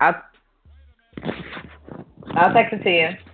I'll, I'll text it to you.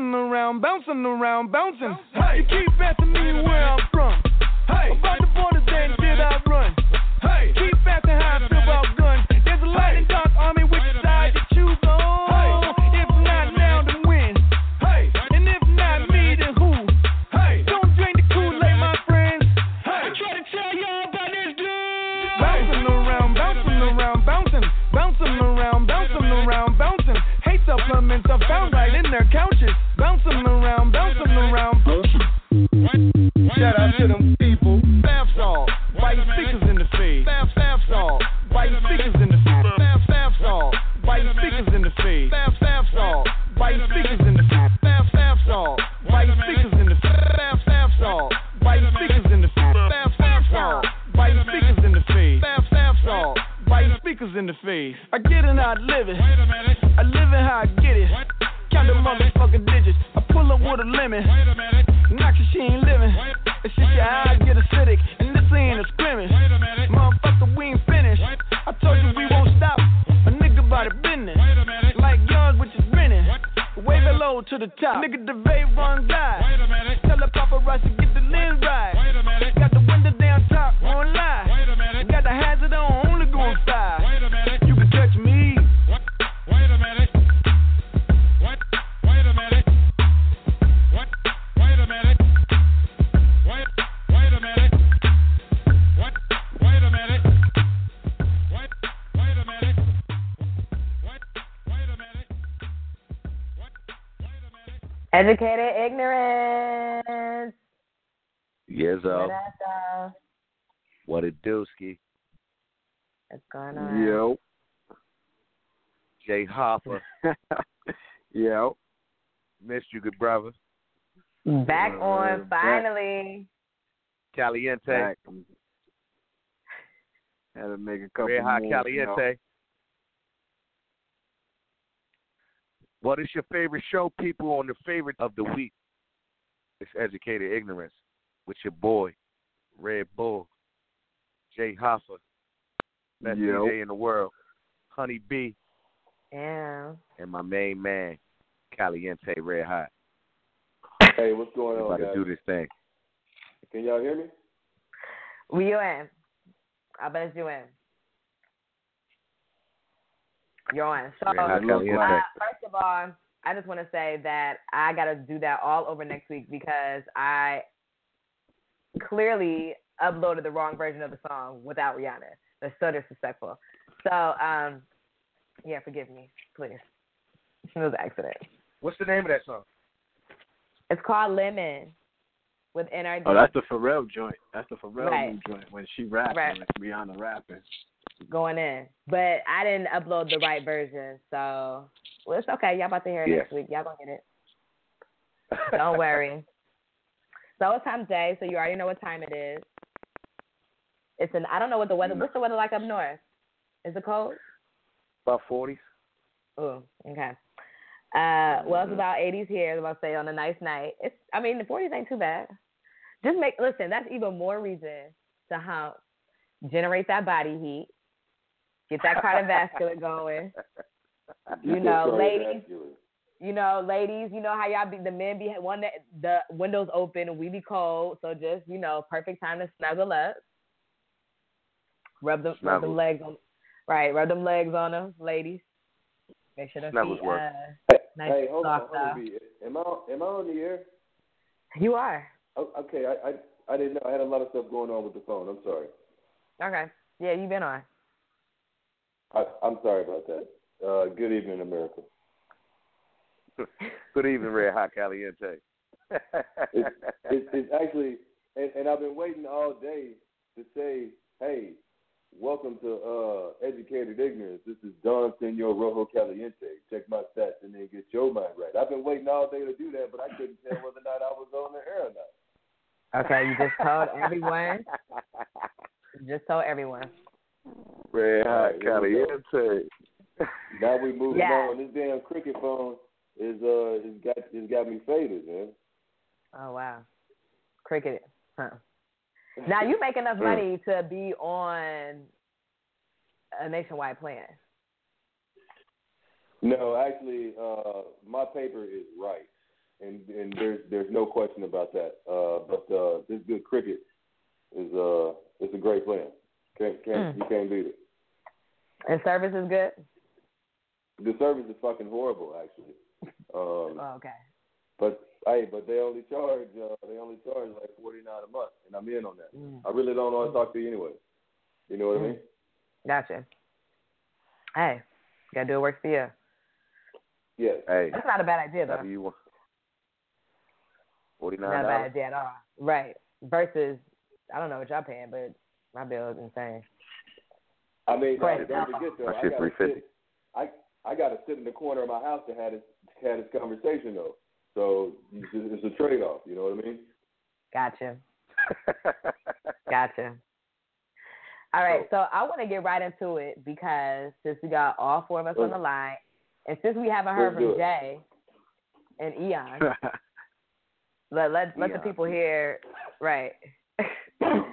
Bouncing around, bouncing around, bouncing. Hey, you keep asking me where I'm from. Hey, Shout out to them Hopper. Yo. Missed you, good brother. Back Uh, on back. finally. Caliente. Back. Had to make a couple Red Hot moves, you know. Caliente. What is your favorite show, people, on the favorite of the week? It's Educated Ignorance with your boy, Red Bull, Jay Hoffa, best Yo. DJ in the world, Honey B, Yeah. and my main man, Caliente Red Hot. Hey, what's going We're on, about to do this thing. Can y'all hear me? We you in. I bet you in. You're on. So, Red Hot look Caliente. like- uh, first of all, I just want to say that I got to do that all over next week because I clearly uploaded the wrong version of the song without Rihanna. That's so disrespectful. So, um, yeah, forgive me, please. It was an accident. What's the name of that song? It's called Lemon with N.E.R.D. Oh, that's the Pharrell joint. That's the Pharrell Right. new joint when she rapping, Right. when Rihanna rapping. going in. But I didn't upload the right version, so well, it's okay. Y'all about to hear it Yeah. next week. Y'all gonna get it. Don't worry. So it's time day, so you already know what time it is. It's an I don't know what the weather what's the weather like up north? Is it cold? About 40s. Oh, okay. Uh well it's about eighties here, I was about to say on a nice night. It's I mean the forties ain't too bad. Just make listen, that's even more reason to hump, generate that body heat. Get that cardiovascular going. You know, ladies, you know, ladies, you know how y'all be the men be one that the windows open and we be cold, so just you know, perfect time to snuggle up. Rub them, rub them legs on, right? Rub them legs on them, ladies. Make sure them Snuggles feet, work. uh, nice Hey, hold on, hold out. on. B. Am I am I on the air? You are Oh, okay, I, I I didn't know. I had a lot of stuff going on with the phone. I'm sorry. okay. Yeah, you've been on. I, I'm sorry about that. Uh, good evening, America. Good evening, Red Hot Caliente. It's, it's, it's actually, and, and I've been waiting all day to say, hey, welcome to uh, Educated Ignorance. This is Don Senor Rojo Caliente. Check my stats and then get your mind right. I've been waiting all day to do that, but I couldn't tell whether or not I was on the air or not. Okay, you just told everyone. You just told everyone. Red Hot right, here we go. Caliente. Now we moving Yeah. on. This damn cricket phone is uh is got is got me faded, man. Oh wow, cricket. Huh. Now you make enough money to be on a nationwide plan. No, actually, uh, my paper is right, and and there's there's no question about that. Uh, but uh, this good cricket is uh it's a great plan. Can't can't you can't beat it. And service is good. The service is fucking horrible, actually. Um, Oh, okay. but hey, but they only charge uh, they only charge like forty nine a month, and I'm in on that. Mm. I really don't want to talk to you anyway. You know what I mean? Gotcha. Hey, you gotta do what works for you. Yeah. Hey, That's not a bad idea though. whatever you want. Forty Not a bad idea at all. Right. Versus, I don't know what y'all paying, but my bill is insane. I mean, no, Right. don't forget though. My I shit gotta 350. sit. I I gotta sit in the corner of my house to have this have this conversation though. So it's, a trade off. You know what I mean? Gotcha. Gotcha. All right, so I want to get right into it because since we got all four of us on the line, and since we haven't heard from. Jay and Eon, let let let the people hear. Right. the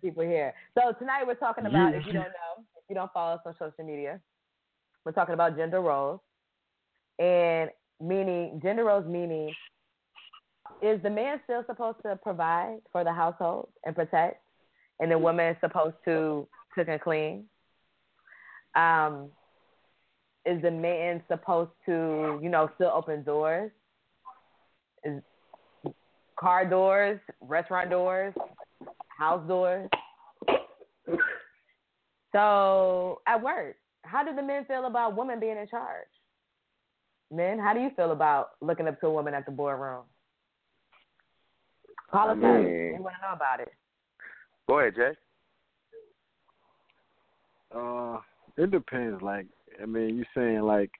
people hear. So tonight we're talking about if you don't know, if you don't follow us on social media, we're talking about gender roles and meaning gender roles meaning is the man still supposed to provide for the household and protect, and the woman is supposed to cook and clean? Um, is the man supposed to, you know, still open doors? Is car doors, restaurant doors, house doors? So at work, how do the men feel about women being in charge? Men, how do you feel about looking up to a woman at the boardroom? Call I us up. mean- We want to know about it. Go ahead, Jay. Uh, it depends. Like, I mean, you're saying like,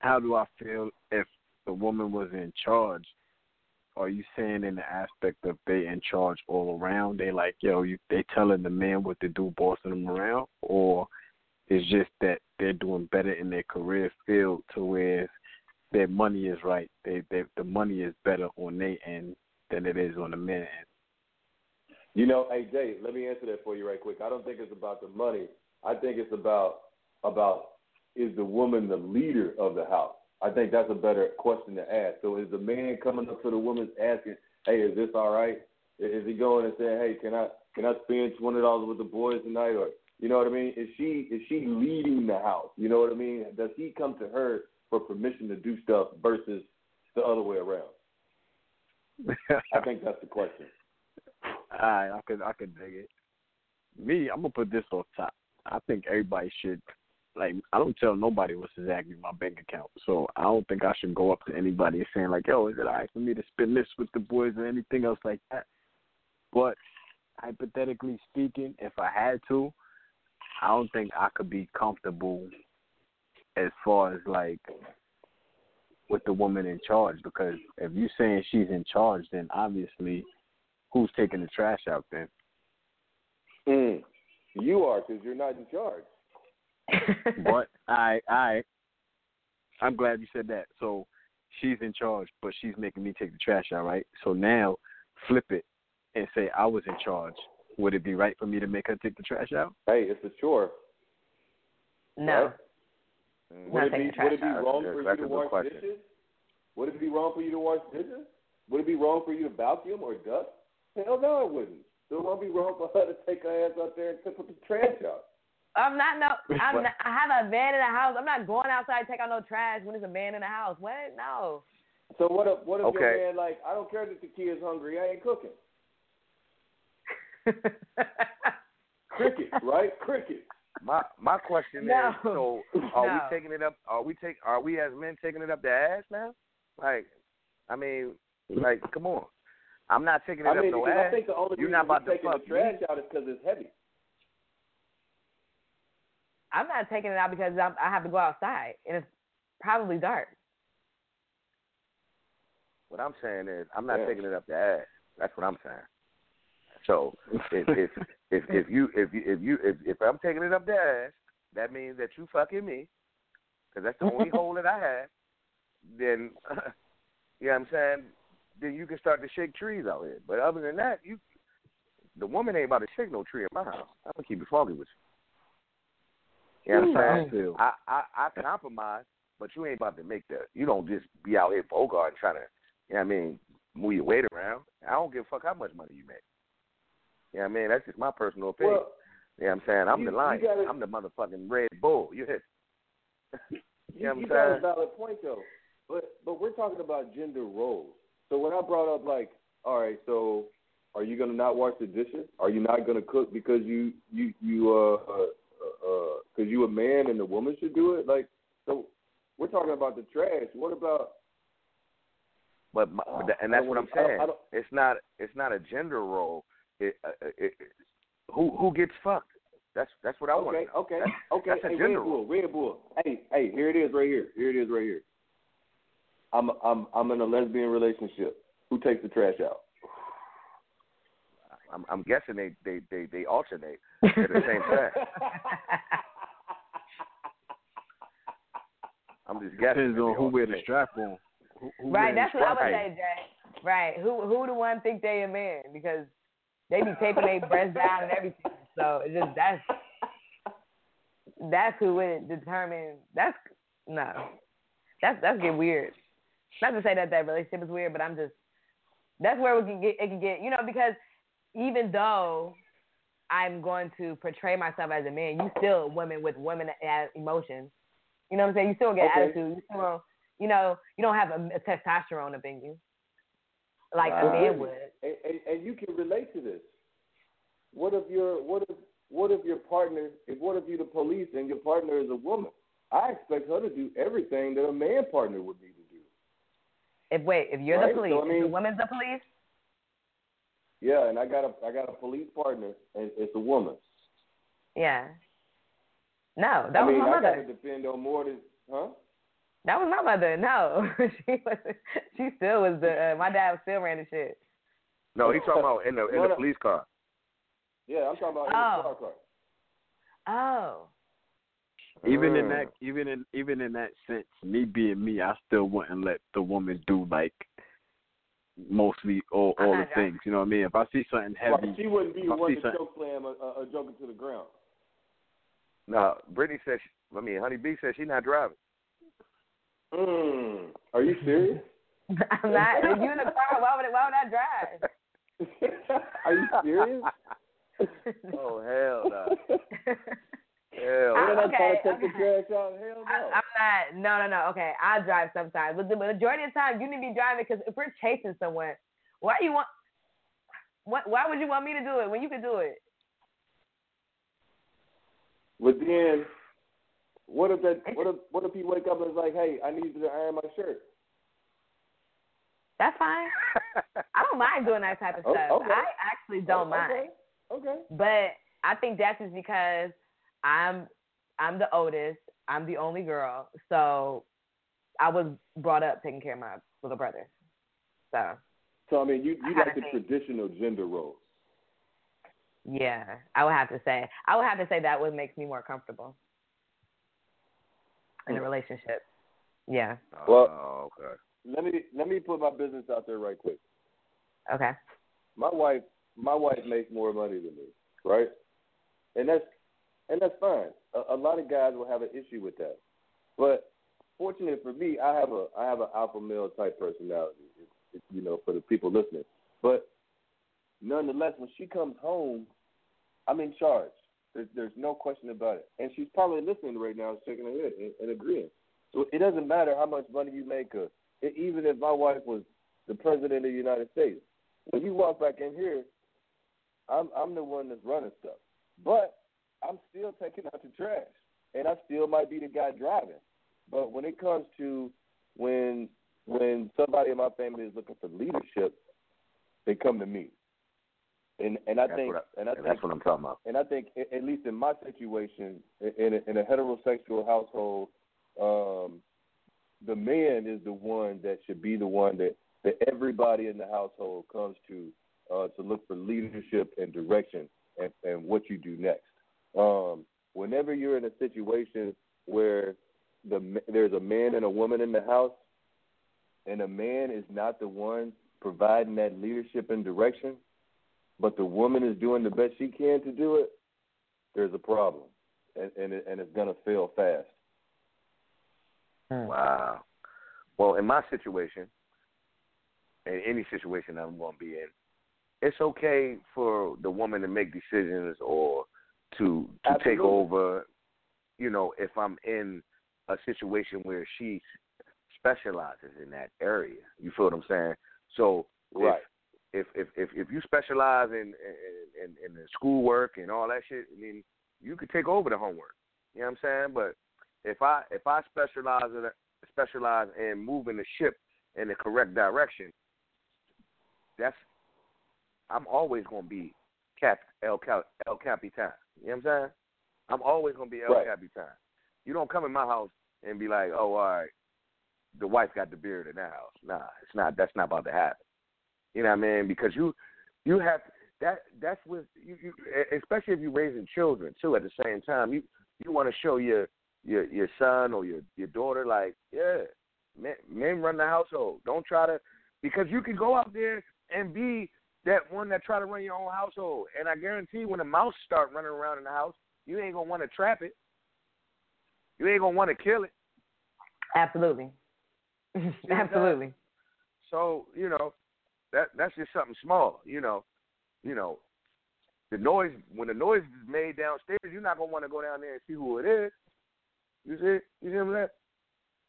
how do I feel if the woman was in charge? Are you saying in the aspect of they in charge all around? They like, yo, you they telling the man what to do, bossing them around, or it's just that they're doing better in their career field to where their money is right. They, they the money is better on their end than it is on the man end. You know, hey Jay, let me answer that for you right quick. I don't think it's about the money. I think it's about about is the woman the leader of the house? I think that's a better question to ask. So is the man coming up to the woman asking, "Hey, is this all right?" Is he going and saying, "Hey, can I can I spend twenty dollars with the boys tonight?" Or you know what I mean? Is she is she leading the house? You know what I mean? Does he come to her for permission to do stuff versus the other way around? I think that's the question. Alright, I could I could dig it. Me, I'm gonna put this on top. I think everybody should like I don't tell nobody what's exactly my bank account. So I don't think I should go up to anybody and saying like, Yo, is it alright for me to spend this with the boys or anything else like that? But hypothetically speaking, if I had to, I don't think I could be comfortable as far as like with the woman in charge because if you're saying she's in charge then obviously who's taking the trash out then? Mm. You are because you're not in charge. But I I I'm glad you said that. So she's in charge, but she's making me take the trash out, right? So now flip it and say I was in charge. Would it be right for me to make her take the trash out? Hey, it's a chore. No. Right? Would it taking be the would it be out. wrong for you to wash question. dishes? Would it be wrong for you to wash dishes? Would it be wrong for you to vacuum or dust? Hell no, it wouldn't. So it won't be wrong for her to take her ass out there and put the trash out. I'm not no. I'm not, I have a man in the house. I'm not going outside to take out no trash when there's a man in the house. What? No. So what if what if Okay. your man like I don't care that the kid's hungry, I ain't cooking. Cricket, right? Cricket. My my question No. is, so are No. we taking it up? Are we take? Are we as men taking it up the ass now? Like, I mean, like, come on. I'm not taking it I mean, up no because ass. I think the only You're not about we're to taking fuck the trash me. out is because it's heavy. I'm not taking it out because I'm, I have to go outside and it's probably dark. What I'm saying is, I'm not Yeah. taking it up the ass. That's what I'm saying. So if if if if you if you if you if if I'm taking it up the ass, that means that you fucking me, because that's the only hole that I have. Then, you know what I'm saying? Then you can start to shake trees out here. But other than that, you the woman ain't about to shake no tree in my house. I'm gonna keep it foggy with you. You know what I'm saying? I, I I compromise, but you ain't about to make the. You don't just be out here bogart trying to. You know what I mean? Move your weight around. I don't give a fuck how much money you make. You know what I mean? That's just my personal opinion. Well, you know what I'm saying? I'm you- the lion. gotta- I'm the motherfucking Red Bull. You hit. you, You know what I'm you got a valid point though, but but we're talking about gender roles. So when I brought up like, all right, so are you gonna not wash the dishes? Are you not gonna cook because you you you uh uh uh because you a man and the woman should do it? Like, so we're talking about the trash. What about But, my, but and that's what I'm wanna- I don't- saying. I don't- It's not. It's not a gender role. It, uh, it, it, who who gets fucked? That's that's what I want. okay, okay, That's, okay. that's a hey, gender Red role. Bull, Red Bull. Hey, hey, here it is, right here. Here it is, right here. I'm I'm I'm in a lesbian relationship. Who takes the trash out? I'm, I'm guessing they they they they alternate at the same time. I'm just guessing. Depends on who wear the alternate. strap on. Who, who right, that's what I strap would on. say, Jay. Right. Who who the one think they a man? Because they be taping their breasts down and everything. So it's just that's that's who would determine that's no. That's that's get weird. Not to say that that relationship is weird, but I'm just that's where we can get it can get you know, because even though I'm going to portray myself as a man, you still women with women emotions. You know what I'm saying? You still get Okay. attitude. You still you know, you don't have a, a testosterone up in you like a man would. and, and, and you can relate to this. What if your what if what if your partner if what if you're the police and your partner is a woman? I expect her to do everything that a man partner would need to do. If wait, if you're Right, the so, police, I mean- the woman's the police, Yeah, and I got a I got a police partner and it's a woman. yeah. No, that I was mean, my I mother. gotta depend on more than huh? That was my mother. No, she was. She still was the. Uh, my dad still ran the shit. No, he's talking about in the in No, the no. police car. Yeah, I'm talking about in Oh. the car car. Oh, Even in Mm. that, even in even in that sense, me being me, I still wouldn't let the woman do like mostly all all the things. You know what I mean? If I see something heavy, Right, she wouldn't be the I one see to something- choke slam a, a, a joker to the ground. No, Brittany said. She, I mean, Honey B said she's not driving. Mm. Are you serious? I'm not. If you in the car, why would why would I drive? Are you serious? Oh hell no. Hell I- When. I try to okay, take the okay. trash out, hell no. I, I'm not. No, no, no. Okay, I drive sometimes, but the majority of the time, you need to be driving because if we're chasing someone, why you want? What? Why would you want me to do it when you could do it? But then, what if that? What if what if he wake up and is like, "Hey, I need you to iron my shirt." That's fine. I don't mind doing that type of Oh, stuff. okay. I actually don't Oh, mind. Okay. Okay. But I think that's just because I'm I'm the oldest. I'm the only girl. So I was brought up taking care of my little brother. So So I mean, you you I like the think. traditional gender roles. yeah, I would have to say I would have to say that would makes me more comfortable in a Hmm. relationship. Yeah. Well- oh, okay. Let me let me put my business out there right quick. Okay. My wife my wife makes more money than me, right? And that's and that's fine. A, a lot of guys will have an issue with that, but fortunately for me, I have a I have an alpha male type personality. It, it, you know, for the people listening, but nonetheless, when she comes home, I'm in charge. There's, there's no question about it, and she's probably listening right now, shaking her head and, and agreeing. So it doesn't matter how much money you make, or even if my wife was the president of the United States, when you walk back in here, I'm I'm the one that's running stuff. But I'm still taking out the trash, and I still might be the guy driving. But when it comes to when when somebody in my family is looking for leadership, they come to me. And and I That's think I- and I and think that's what I'm talking about. and I think at least in my situation, in a, in a heterosexual household, um, the man is the one that should be the one that that everybody in the household comes to uh, to look for leadership and direction and, and what you do next. Um, whenever you're in a situation where the there's a man and a woman in the house, and a man is not the one providing that leadership and direction, but the woman is doing the best she can to do it, there's a problem, and and, it, and it's gonna fail fast. Hmm. Wow. Well, in my situation, in any situation I'm going to be in, it's okay for the woman to make decisions or to to take over. You know, if I'm in a situation where she specializes in that area, you feel what I'm saying? So Right. If if if if you specialize in in, in, in the schoolwork and all that shit, I mean, you could take over the homework. You know what I'm saying? But if I if I specialize in specialize in moving the ship in the correct direction, that's I'm always gonna be Cap El Cap El Capitan. You know what I'm saying? I'm always gonna be El Right. Capitan. You don't come in my house and be like, oh, all right, the wife got the beard in that house. Nah, it's not. That's not about to happen. You know what I mean? Because you you have that. That's with you, you especially if you're raising children too. At the same time, you you want to show your your your son or your your daughter like, yeah, men, men run the household. Don't try to because you can go out there and be that one that try to run your own household. And I guarantee when the mouse start running around in the house, you ain't gonna want to trap it. You ain't gonna want to kill it. Absolutely. Absolutely. So you know, that that's just something small. You know, you know, the noise when the noise is made downstairs, you're not gonna want to go down there and see who it is. You see, you see what I'm saying?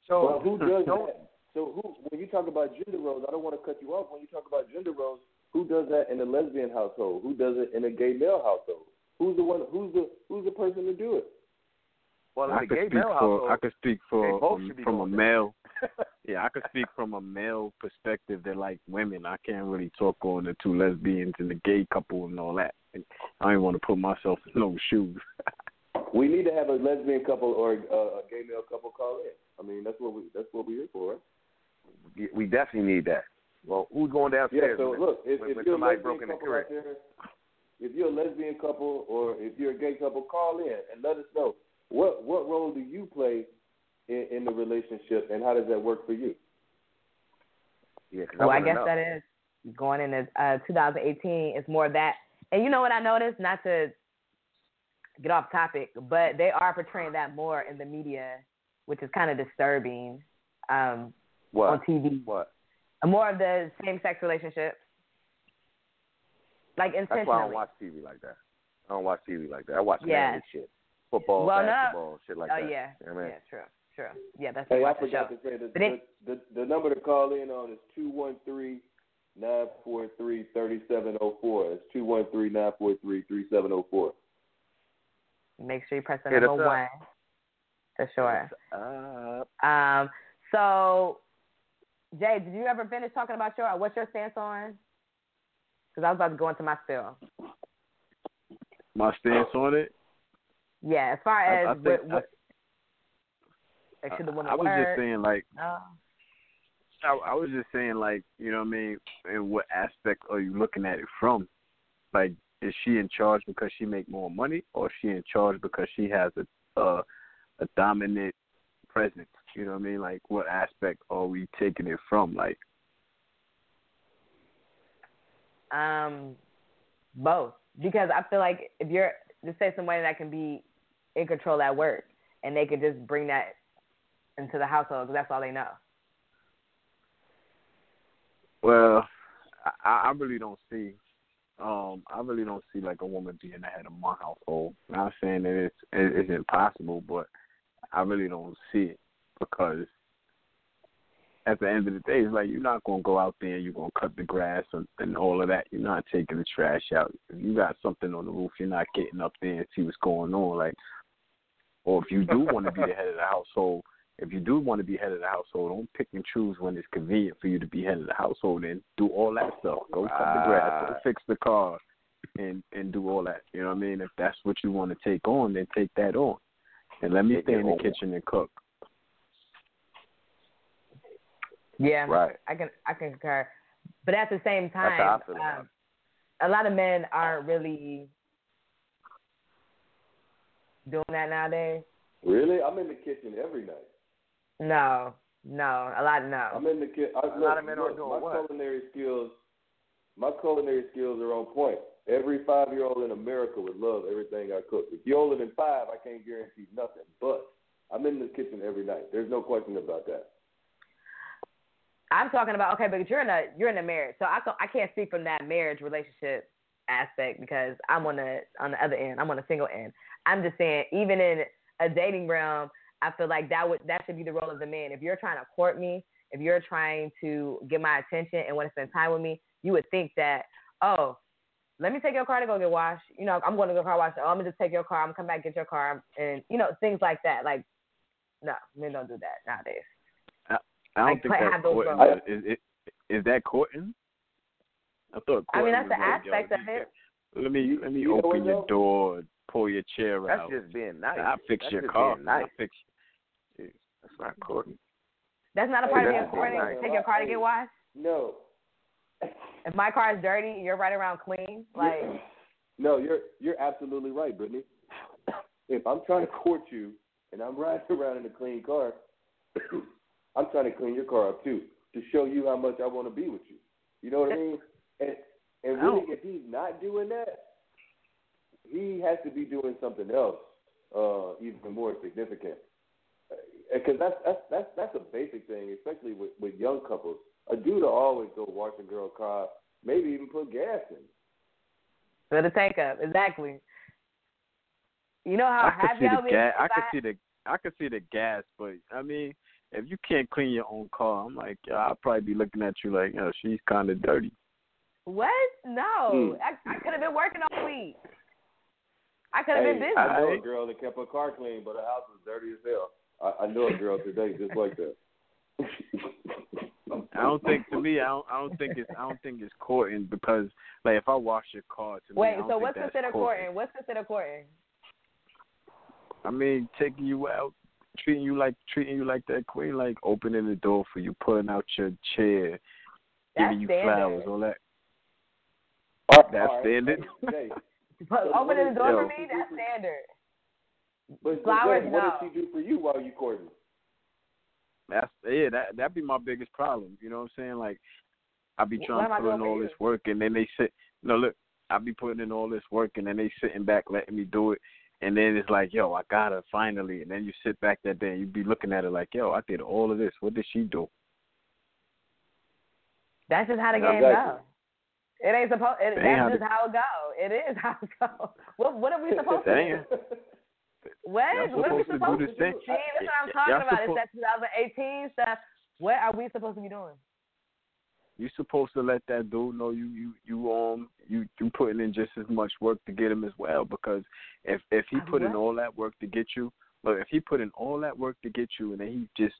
So well, who does that? So who, when you talk about gender roles, I don't want to cut you off. When you talk about gender roles, who does that in a lesbian household? Who does it in a gay male household? Who's the one? Who's the who's the person to do it? Well, I the could speak for I could speak for from, from a male. Yeah, I could speak from a male perspective that like women. I can't really talk on the two lesbians and the gay couple and all that. I don't want to put myself in those shoes. We need to have a lesbian couple or uh, a gay male couple call in. I mean, that's what we that's what we're here for, right? we- we definitely need that. Well, who's going downstairs? Yeah. downstairs? So when, look, if, when, if when you're a lesbian broke in the couple crib, out there, if you're a lesbian couple or if you're a gay couple, call in and let us know what what role do you play in, in the relationship and how does that work for you? Yeah, Well, I wanna guess know. that is going into uh, 2018. It's more that, and you know what I noticed? Not to get off topic, but they are portraying that more in the media, which is kind of disturbing um, what on TV. what. More of the same-sex relationships, like intentionally. That's why I intentionally. don't watch TV like that. I don't watch TV like that. I watch Yeah. manly shit, football, Well, no. shit like oh that. yeah, You know I mean? yeah, true, true. Yeah, that's Hey, I forgot show. to say the, the, the the number to call in on is two one three nine four three thirty seven oh four. It's two one three nine four three three seven oh four. Make sure you press the Hit us number up. one. For sure. Um, so, Jay, did you ever finish talking about your, what's your stance on? Because I was about to go into my spill. My stance on it. Yeah, as far as I think- what, what like, should the woman I was just saying like No. I, I was just saying like you know what I mean. In what aspect are you looking at it from? Like, is she in charge because she make more money, or is she in charge because she has a a, a dominant presence? You know what I mean? Like, what aspect are we taking it from? Like, Um, both. Because I feel like if you're, just say somebody that can be in control at work, and they could just bring that into the household because that's all they know. Well, I, I really don't see. Um, I really don't see like a woman being the head of my household. Not saying that it's it, it's impossible, but I really don't see it because at the end of the day, it's like you're not gonna go out there and you're gonna cut the grass and, and all of that. You're not taking the trash out. If you got something on the roof, you're not getting up there and see what's going on. Like, or if you do want to be the head of the household, if you do want to be head of the household, don't pick and choose when it's convenient for you to be head of the household and do all that stuff. Go cut the grass, go fix the car, and and do all that. You know what I mean? If that's what you want to take on, then take that on, and let me stay in the kitchen and cook. Yeah, Right. I can I can concur, but at the same time, how I feel about um, a lot of men aren't really doing that nowadays. Really? I'm in the kitchen every night. No, no, a lot of no. I'm in the kitchen. A lot of men look, aren't doing my what? culinary skills. My culinary skills are on point. Every five year old in America would love everything I cook. If you're older than five, I can't guarantee nothing. But I'm in the kitchen every night. There's no question about that. I'm talking about okay, but you're in a you're in a marriage, so I can, I can't speak from that marriage relationship aspect because I'm on the on the other end. I'm on a single end. I'm just saying, even in a dating realm, I feel like that would that should be the role of the man. If you're trying to court me, if you're trying to get my attention and want to spend time with me, you would think that oh, let me take your car to go get washed. You know, I'm going to go car wash. Oh, I'm gonna just take your car. I'm gonna come back get your car, and you know things like that. Like, no, men don't do that nowadays. I don't Like, think that's have those courting. Is, is, is that courting? I thought. I mean, that's was the like, aspect of it. Let me let me You open your though? door, pull your chair That's out. That's just being nice. I fix That's your just car. Being nice. I fix. Jeez, That's not courting. That's not a Hey, part of that's being courting. nice. Take your car to get washed. No. If my car is dirty, you're right around clean. Like, No, you're you're absolutely right, Brittany. If I'm trying to court you and I'm riding around in a clean car, I'm trying to clean your car up too to show you how much I want to be with you. You know what I mean? And and really, if he's not doing that, he has to be doing something else, uh, even more significant. Because that's that's that's that's a basic thing, especially with with young couples. A dude will always go wash a girl car, maybe even put gas in. for the take up. Exactly. You know how I could happy see I the be gas. I if could see the. I could see the gas, but I mean, if you can't clean your own car, I'm like, I'll probably be looking at you like, yo, she's kind of dirty. What? No. Hmm. I, I could have been working all week. I could have Hey, been busy. I know a girl that kept her car clean, but her house was dirty as hell. I, I know a girl today just like that. I don't think to me, I don't. I don't think it's. I don't think it's courting because, like, if I wash your car, to me, Wait, don't so think what's that's considered courting. courting? What's considered courting? I mean, taking you out, treating you like treating you like that queen, like opening the door for you, putting out your chair, That's giving you standard. flowers, all that. Oh, that's All right, standard. hey, hey, But opening the door for me, that's standard. but, but Flowers, Jay, what no. does she do for you while you courting? That's yeah. That that'd be my biggest problem. You know what I'm saying? Like, I'd be What trying am to put in doing for all you? this work, and then they sit. No, look, I be putting in all this work, and then they sitting back letting me do it. And then it's like, yo, I got her finally. And then you sit back that day, and you be looking at it like, yo, I did all of this. What did she do? That's just how the Yeah, game goes. It ain't supposed. It, That ain't how that's just how it go. It is how it go. What What are we supposed to do? What? What are we supposed to do supposed the to do? See, that's what I'm talking about. suppo- It's that 2018 stuff. What are we supposed to be doing? You supposed to let that dude know you you you um you you putting in just as much work to get him as well because if if he put in all that work to get you, look if he put in all that work to get you and then he just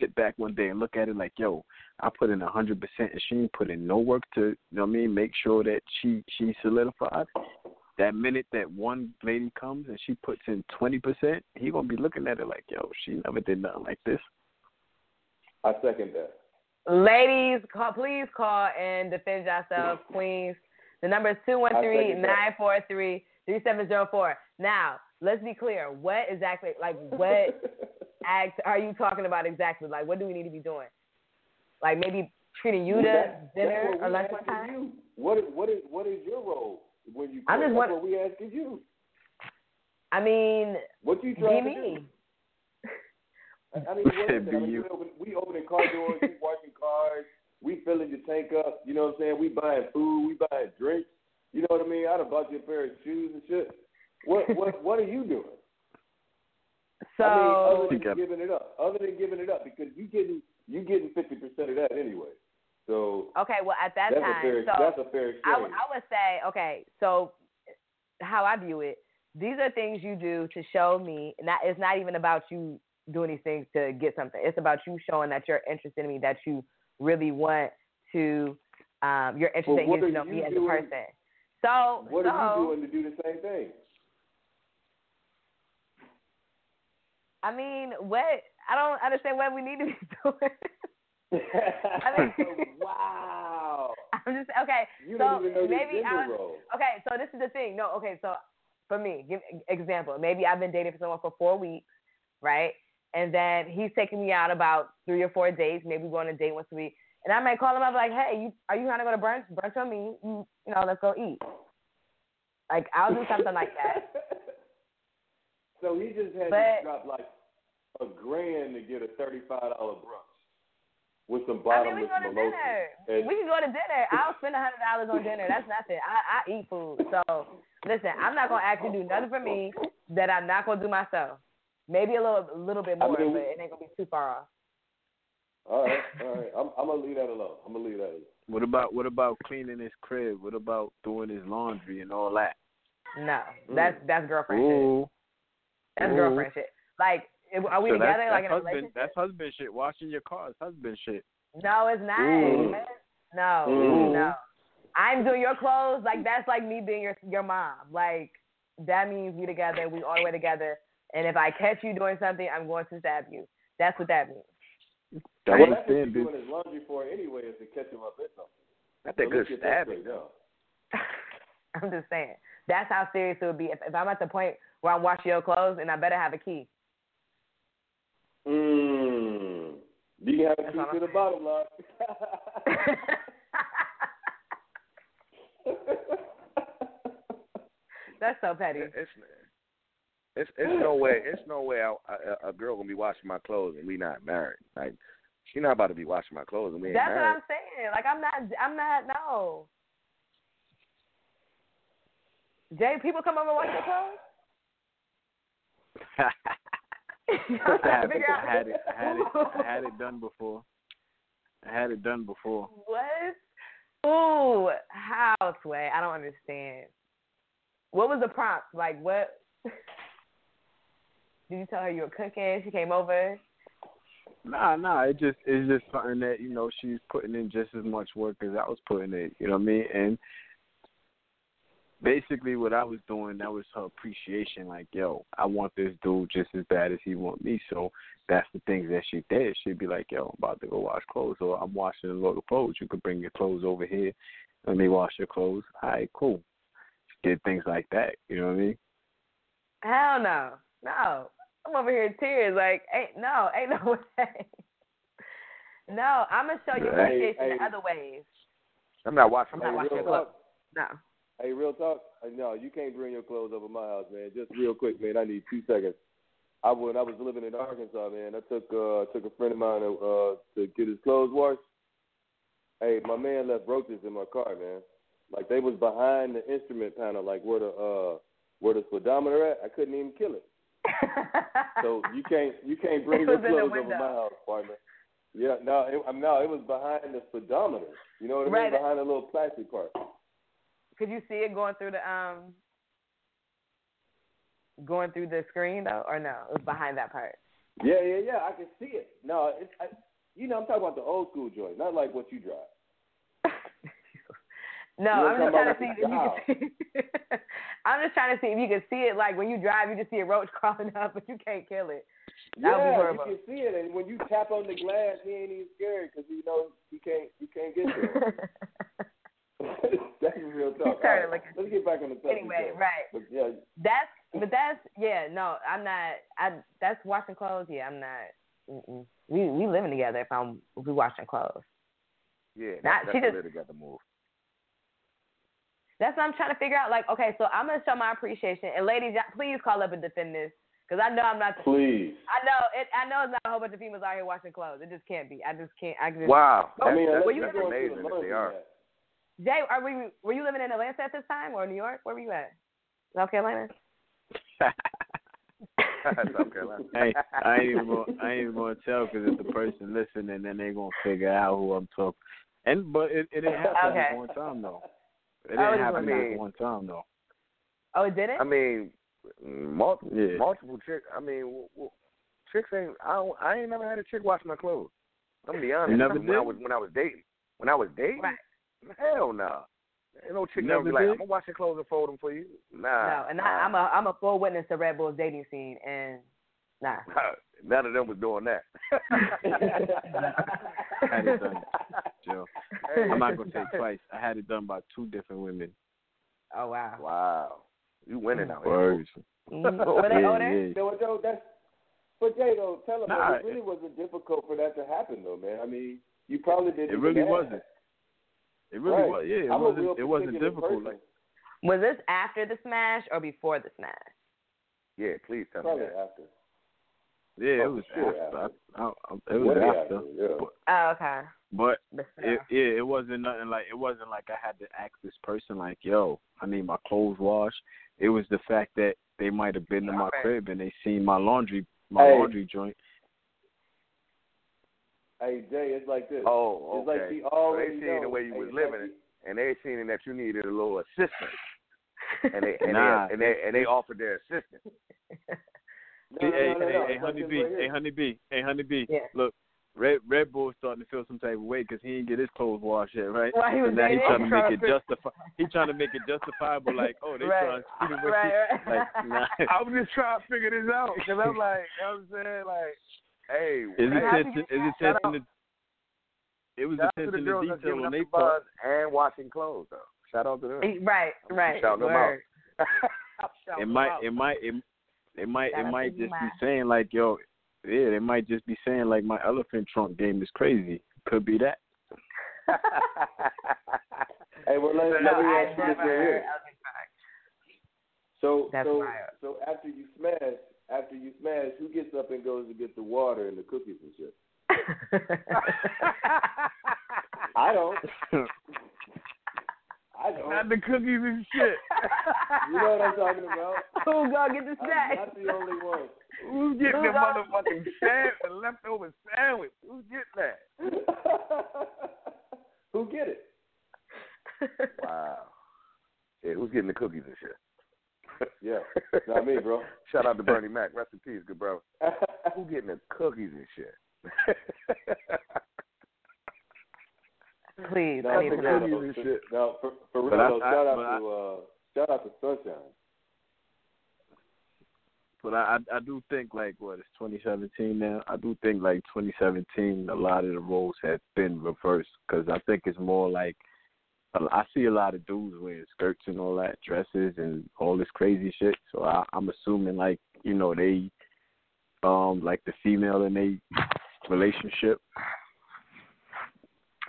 sit back one day and look at it like yo I put in a hundred percent and she ain't put in no work to you know what I mean make sure that she she solidified. That minute that one lady comes and she puts in twenty percent, he gonna be looking at it like yo she never did nothing like this. I second that. Ladies, call, please call and defend yourselves, queens. The number is 213-943-3704. Now, let's be clear. What exactly, like, what act are you talking about exactly? Like, what do we need to be doing? Like, maybe treating you to That- dinner or we lunch one time? You. What is what is what is your role when you? I'm court? just That's what we asking you. I mean, What you be trying to me. do? I I mean, what is it? I mean, you. we, open, we opening car doors, we washing cars, we filling your tank up. You know what I'm saying? We buying food, we buying drinks. You know what I mean? I done bought you a pair of shoes and shit. What what what are you doing? So I mean, other than giving it up, other than giving it up, because you getting you getting fifty percent of that anyway. So okay, well at that that's time, a fair so that's a fair exchange. I, w- I would say, okay, so how I view it, these are things you do to show me. Not it's not even about you doing these things to get something. It's about you showing that you're interested in me, that you really want to. Um, you're interested in getting to know me as a person. So, what so are you doing to do the same thing? I mean, what? I don't understand what we need to be doing. I mean- wow. I'm just okay. You so don't even know maybe I. Okay, so this is the thing. No, okay, so for me, give example. Maybe I've been dating for someone for four weeks, right? And then he's taking me out about three or four days. Maybe we go on a date once a week. And I might call him up like, "Hey, you are you trying to go to brunch? Brunch on me. You, you know, let's go eat." Like I'll do something like that. so he just had But- to drop like a grand to get a thirty-five dollar brunch with some I mean, we can go to dinner. And- We can go to dinner. I'll spend a hundred dollars on dinner. That's nothing. I, I eat food. So listen, I'm not gonna ask you to do nothing for me that I'm not gonna do myself. Maybe a little, a little bit I more, mean, but it ain't gonna be too far off. All right, all right. I'm, I'm gonna leave that alone. I'm gonna leave that alone. What about what about cleaning his crib? What about doing his laundry and all that? No, mm. that's that's girlfriend shit. That's Ooh. girlfriend shit. Like, are we So together? that's, like that's in a husband, relationship? That's husband shit. Washing your car is husband shit. No, it's not. Ooh. No, Ooh. no. I'm doing your clothes. Like that's like me being your your mom. Like that means we together. We all the way together. And if I catch you doing something, I'm going to stab you. That's what that means. I well, that's what understand, doing his laundry for anyway, is to catch him up in something. That's So a good let's that stabbing. straight now. I'm just saying. That's how serious it would be. If, if I'm at the point where I'm washing your clothes, and I better have a key. Mmm. Do you have a That's key all to I'm the bottom line? That's so petty. It's it's it's no way it's no way I, I, a girl gonna be washing my clothes and we not married. Like she not about to be washing my clothes and we ain't That's what. I'm saying. Like I'm not. I'm not. No. Jay, people come over and wash your clothes. I, had, I had it. I had it. I had it done before. I had it done before. What? Ooh, how, Sway? I don't understand. What was the prompt? Like, what? Did you tell her you were cooking? She came over. Nah, nah. It just it's just something that you know she's putting in just as much work as I was putting in. You know what I mean? And basically, what I was doing that was her appreciation. Like, yo, I want this dude just as bad as he want me. So that's the things that she did. She'd be like, yo, I'm about to go wash clothes, or I'm washing a load of clothes. You could bring your clothes over here. Let me wash your clothes. All right, cool. She did things like that. You know what I mean? Hell no, no. I'm over here in tears. Like, ain't no, ain't no way. no, I'm gonna show you Hey, appreciation in hey. other ways. I'm not washing I'm my not washing your clothes. No. Hey, real talk. No, you can't bring your clothes over my house, man. Just real quick, man. I need two seconds. I when I was living in Arkansas, man. I took uh took a friend of mine to, uh to get his clothes washed. Hey, my man left roaches in my car, man. Like they was behind the instrument panel, like where the uh where the speedometer at. I couldn't even kill it. So you can't you can't bring your was in the clothes over my house, partner. Yeah, no, it, no, it was behind the speedometer. You know what I Right. mean? Behind the little plastic part. Could you see it going through the um going through the screen though, or no? It was behind that part. Yeah, yeah, yeah. I can see it. No, it's I, you know I'm talking about the old school joint, not like what you drive. No, You I'm just trying to see if you can see. I'm just trying to see if you can see it. Like when you drive, you just see a roach crawling up, but you can't kill it. That would be yeah, you can see it, and when you tap on the glass, he ain't even scared because you know he can't he can't get there. That's real talk. He started right, looking- Let's get back on the subject. anyway, though. right? But yeah, That's but that's yeah. No, I'm not. I that's washing clothes. Yeah, I'm not. Mm-mm. We we living together. If I'm if we washing clothes. Yeah, Not- that's, she that's just- a live together move. That's what I'm trying to figure out. Like, okay, so I'm gonna show my appreciation, and ladies, please call up and defend this, because I know I'm not. Please. I know it. I know it's not a whole bunch of females out here washing clothes. It just can't be. I just can't. I just. Wow. I mean, That's, Were you you- amazing if they are. laundromat. Jay, are we? Were you living in Atlanta at this time, or New York? Where were you at? South Carolina. South Carolina. I, I ain't even gonna, I ain't even gonna tell because if the person listening, then they gonna figure out who I'm talking. And but it, it didn't happen Okay. one time though. It Oh, didn't it happen was- one time though. Oh, it didn't. I mean, multiple, Yeah. multiple chicks. I mean, w- w- chicks ain't. I don't, I ain't never had a chick wash my clothes. I'm gonna be honest. You never when I was when I was dating. When I was dating, Right. Hell no. Ain't no chick Never never be like, did? I'm gonna wash your clothes and fold them for you. Nah. no, and I, I'm a I'm a full witness to Red Bull's dating scene, and nah. None of them was doing that. I had it done, Joe. I'm not gonna say twice. I had it done by two different women. Oh wow. Wow. You winning out here. Words. Mhm. Were they yeah, older? yeah. No, Joe, that's. But Jay, though, tell him Nah, it really wasn't difficult for that to happen, though, man. I mean, you probably didn't. It really even ask. Wasn't. It really Right. was. Yeah, it I'm wasn't. It wasn't difficult. person. Like, Was this after the smash or before the smash? Yeah, please tell me Probably that. after. yeah, it Oh, was sure, after. after. I, I, I, it was Way after. after, yeah. But, Oh, okay. but The it, yeah, it wasn't nothing like it wasn't like I had to ask this person like, "Yo, I need my clothes washed." It was the fact that they might have been to my Okay. crib and they seen my laundry, my Hey. laundry joint. Hey, Jay, it's like this. Oh, It's okay. like he so already they seen the way you Hey, was it's like living, and they seen that you needed a little assistance, and they and, Nah. they, and they and they offered their assistance. No, no, hey, no, no, hey, no. hey, It's like honey this B, right hey, Honeybee, hey, Honeybee. Yeah. Look, Red Red Bull's starting to feel some type of way because he didn't get his clothes washed yet, right? While he so was now he's trying to make it Trying justify. He's trying to make it justifiable, like, oh, they Right. trying to speed away. Right, right. Like, nah. I'm just trying to figure this out because I'm like, you know what I'm saying, like, hey, Is hey, attention? Is attention? To, it was shout out to the attention to detail when they up their the part. buzz and washing clothes though. Shout out to them. right, right. Shout them Word. out. Shout It them might, out. it might, it, it might, Shout it might to you, just be Ma. saying like, yo, yeah, they might just be saying like my elephant trunk game is crazy. Could be that. Hey, well, let, No, let me I ask you this right here. of it back. So, That's so, wild. so after you smash, after you smash, who gets up and goes to get the water and the cookies and shit? I don't. I don't. Not the cookies and shit. You know what I'm talking about? Who gonna get the I'm not the only one. Who's getting the Who's up? motherfucking sand, the leftover sandwich? Who's getting that? Who get it? Wow. Yeah, who's getting the cookies and shit? Yeah, not me, bro. Shout out to Bernie Mac. Rest in peace, good bro. Who getting the cookies and shit? Please, No, I need for to real, know. Cookies and shit. No, for, for real But I- though, I- shout out but I- to uh, shout out to Sunshine. But I, I, I do think like what it's 2017 now. I do think like 2017, a lot of the roles have been reversed because I think it's more like I see a lot of dudes wearing skirts and all that, dresses and all this crazy shit. So I, I'm assuming like you know they, um, like the female in a relationship.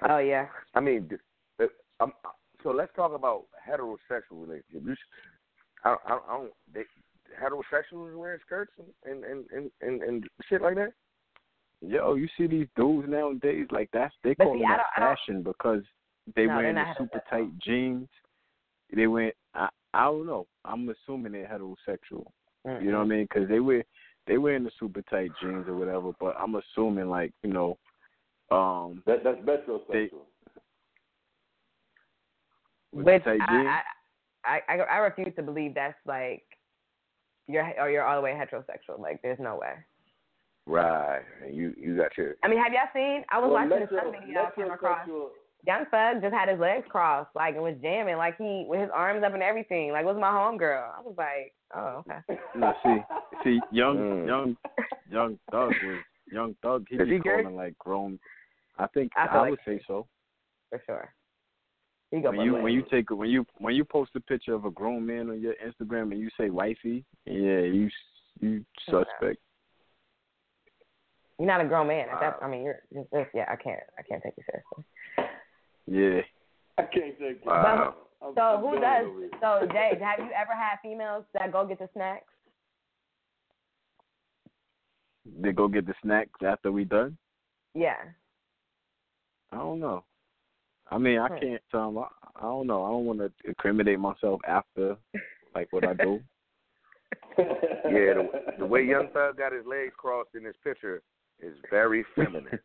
Oh yeah. I mean, th- th- um, so let's talk about heterosexual relationships. You sh- I, I, I don't. They, heterosexuals wearing skirts and and, and and and shit like that. Yo, you see these dudes nowadays like that's they But call see, them that don't- I don't- fashion because they No, wearing the super heterosexual. tight jeans. They went. I I don't know. I'm assuming they're heterosexual. You know what I mean? Because they wear they wearing the super tight jeans or whatever. But I'm assuming like you know, um, That that's metrosexual. with Which tight I. I, I, I, I refuse to believe that's like you're or you're all the way heterosexual. Like, there's no way. Right. And you you got your I mean, have y'all seen? I was Well, watching metro, this video I came across. Metrosexual. Young Thug just had his legs crossed, like, and was jamming, like he with his arms up and everything. Like, was my homegirl. I was like, oh, okay. no, see, see, young Mm. young young thug was young thug. He Is was he gay? calling like grown. I think I I, like would say so. For sure. He go when you ways. when you take when you when you post a picture of a grown man on your Instagram and you say wifey, yeah, you you suspect. You're not a grown man. At that, I mean, you're just, just yeah. I can't. I can't take you seriously. Yeah, I can't take it. Wow. I'm, So I'm who does? So Jay, have you ever had females that go get the snacks? They go get the snacks after we done. Yeah. I don't know. I mean, I Hmm. can't. Um, I, I don't know. I don't want to incriminate myself after, like what I do. Yeah, the, the way Young Thug got his legs crossed in this picture is very feminine.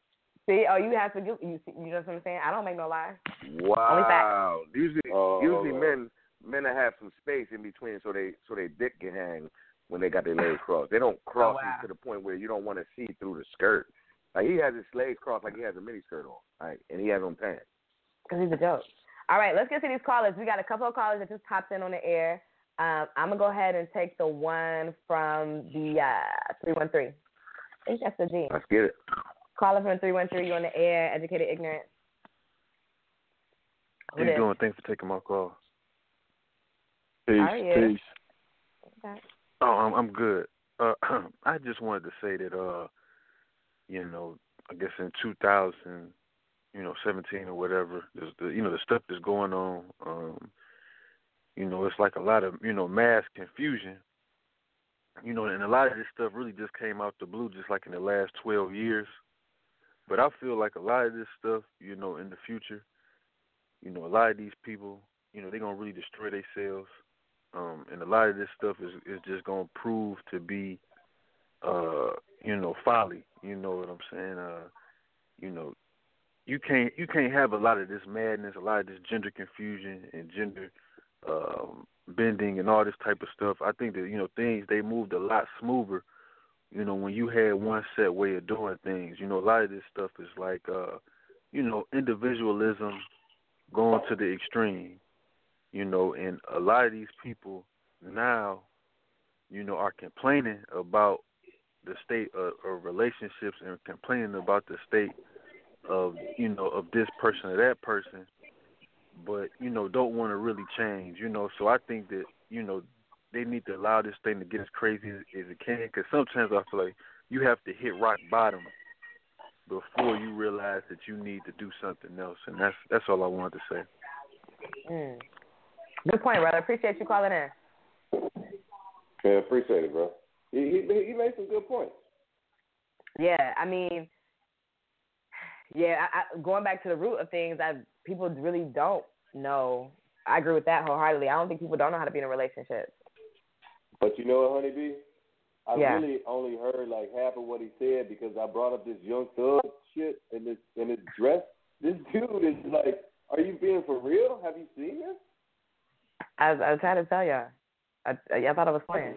See, oh, you have to give you. You know what I'm saying? I don't make no lies. Wow. Usually, Oh, usually oh, oh. men men have some space in between so they so they dick can hang when they got their legs crossed. They don't cross wow. to the point where you don't want to see through the skirt. Like he has his legs crossed like he has a mini skirt on, right? And he has on pants. Cause he's a joke. All right, let's get to these callers. We got a couple of callers that just popped in on the air. Um, I'm gonna go ahead and take the one from the uh, three one three. I think that's the G. Let's get it. Caller from three one three. You on the air? Educated ignorant. How you doing? Thanks for taking my call. Peace, How peace. Okay. Oh, I'm I'm good. Uh, I just wanted to say that uh, you know, I guess in 2000, you know, 17 or whatever, there's the you know the stuff that's going on. Um, you know, it's like a lot of you know mass confusion. You know, and a lot of this stuff really just came out the blue, just like in the last 12 years. But I feel like a lot of this stuff, you know, in the future, you know, a lot of these people, you know, they're gonna really destroy themselves. Um, and a lot of this stuff is is just gonna prove to be uh, you know, folly. You know what I'm saying? Uh, you know, you can't you can't have a lot of this madness, a lot of this gender confusion and gender um bending and all this type of stuff. I think that, you know, things they moved a lot smoother, you know, when you had one set way of doing things. You know, a lot of this stuff is like uh, you know, individualism going to the extreme. You know, and a lot of these people now, you know, are complaining about the state of, of relationships and complaining about the state of you know of this person or that person, but you know don't want to really change. You know, so I think that you know they need to allow this thing to get as crazy as, as it can. Because sometimes I feel like you have to hit rock bottom before you realize that you need to do something else, and that's that's all I wanted to say. Mm. Good point, brother. I appreciate you calling in. Yeah, appreciate it, bro. He he, he made some good points. Yeah, I mean, yeah, I, I, going back to the root of things, I people really don't know. I agree with that wholeheartedly. I don't think people don't know how to be in a relationship. But you know what, Honeybee? I Yeah. really only heard like half of what he said because I brought up this young thug shit and this and his dress. This dude is like, are you being for real? Have you seen this? I, was- I was trying to tell y'all. I, I thought I was playing.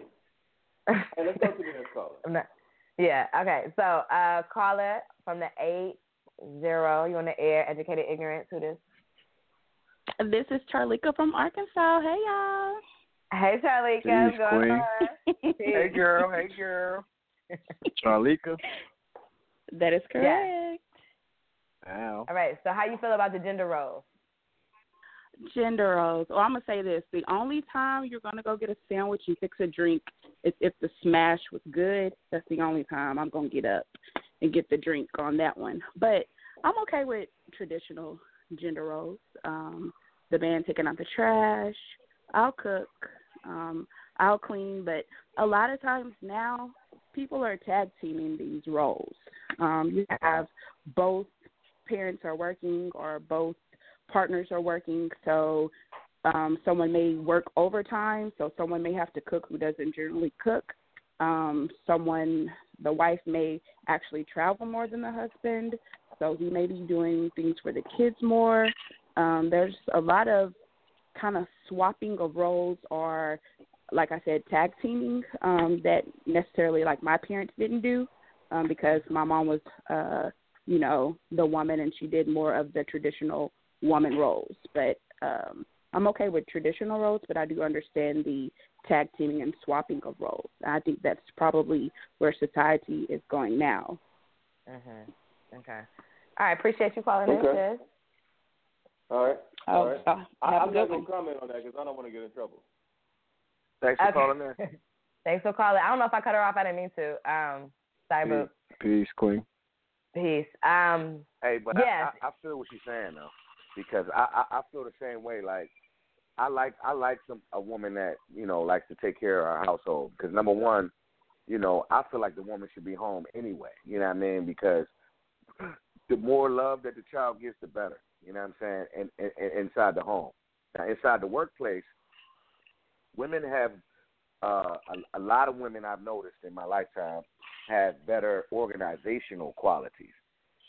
Hey, let's go to the next caller. I'm not, yeah. Okay. So, uh, caller from the eight zero. You on the air? Educated ignorance. Who this? This is Charlika from Arkansas. Hey y'all. Hey, Charlika. Peace, What's going queen. on? Hey girl, hey girl. Charlika. That is correct. Ow. All right. So, how you feel about the gender roles? Gender roles. Well, I'm gonna say this: the only time you're gonna go get a sandwich and fix a drink is if the smash was good. That's the only time I'm gonna get up and get the drink on that one. But I'm okay with traditional gender roles. Um, the man taking out the trash. I'll cook. Um, I'll clean. But a lot of times now, people are tag teaming these roles. Um, you have both parents are working or both partners are working, so um, someone may work overtime, so someone may have to cook who doesn't generally cook. Um, someone, the wife may actually travel more than the husband, so he may be doing things for the kids more. Um, there's a lot of kind of swapping of roles or, like I said, tag teaming um, that necessarily like my parents didn't do um, because my mom was, uh, you know, the woman and she did more of the traditional woman roles. But um, I'm okay with traditional roles, but I do understand the tag teaming and swapping of roles. I think that's probably where society is going now. Mhm. Okay. All right. Appreciate you calling in, sis. All right. Oh, All right. uh, I, have a I'm good not gonna comment on that because I don't want to get in trouble. Thanks for Okay. calling in. Thanks for calling. I don't know if I cut her off. I didn't mean to. Um, sorry, Peace, peace, queen. peace. Um, Hey, but Yes. I, I, I feel what she's saying though, because I, I I feel the same way. Like I like I like some a woman that you know likes to take care of her household because number one, you know I feel like the woman should be home anyway. You know what I mean? Because the more love that the child gets, the better. You know what I'm saying? And, and, and inside the home, now inside the workplace, women have uh, a, a lot of women I've noticed in my lifetime have better organizational qualities.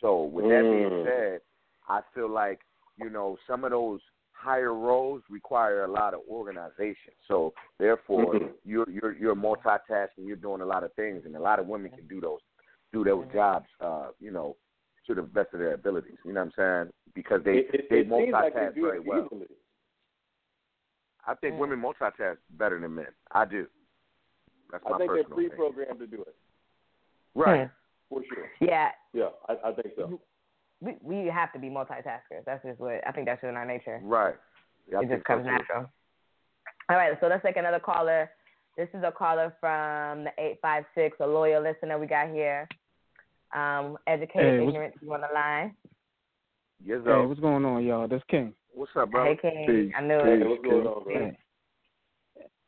So with that being Mm. said, I feel like you know some of those higher roles require a lot of organization. So therefore, Mhm. you're you're you're multitasking. You're doing a lot of things, and a lot of women can do those do those jobs. Uh, you know, to the best of their abilities. You know what I'm saying? Because they it, it, they it seems like multitask they do very well. easily. I think Mm. women multitask better than men. I do. That's my I think they're personal opinion. pre-programmed to do it Right. for sure. Yeah, Yeah, I, I think so. we we have to be multitaskers. That's just what I think. That's just in our nature. Right. Yeah, it just comes so, natural. All right, so let's take another caller. This is a caller from the eight five six, a loyal listener we got here. Um, educated Hey, what's- ignorant you on the line. Yes, Hey, what's going on, y'all? This King. What's up, bro? Hey King, Peace. I knew Hey, it. what's going on, bro? Hey.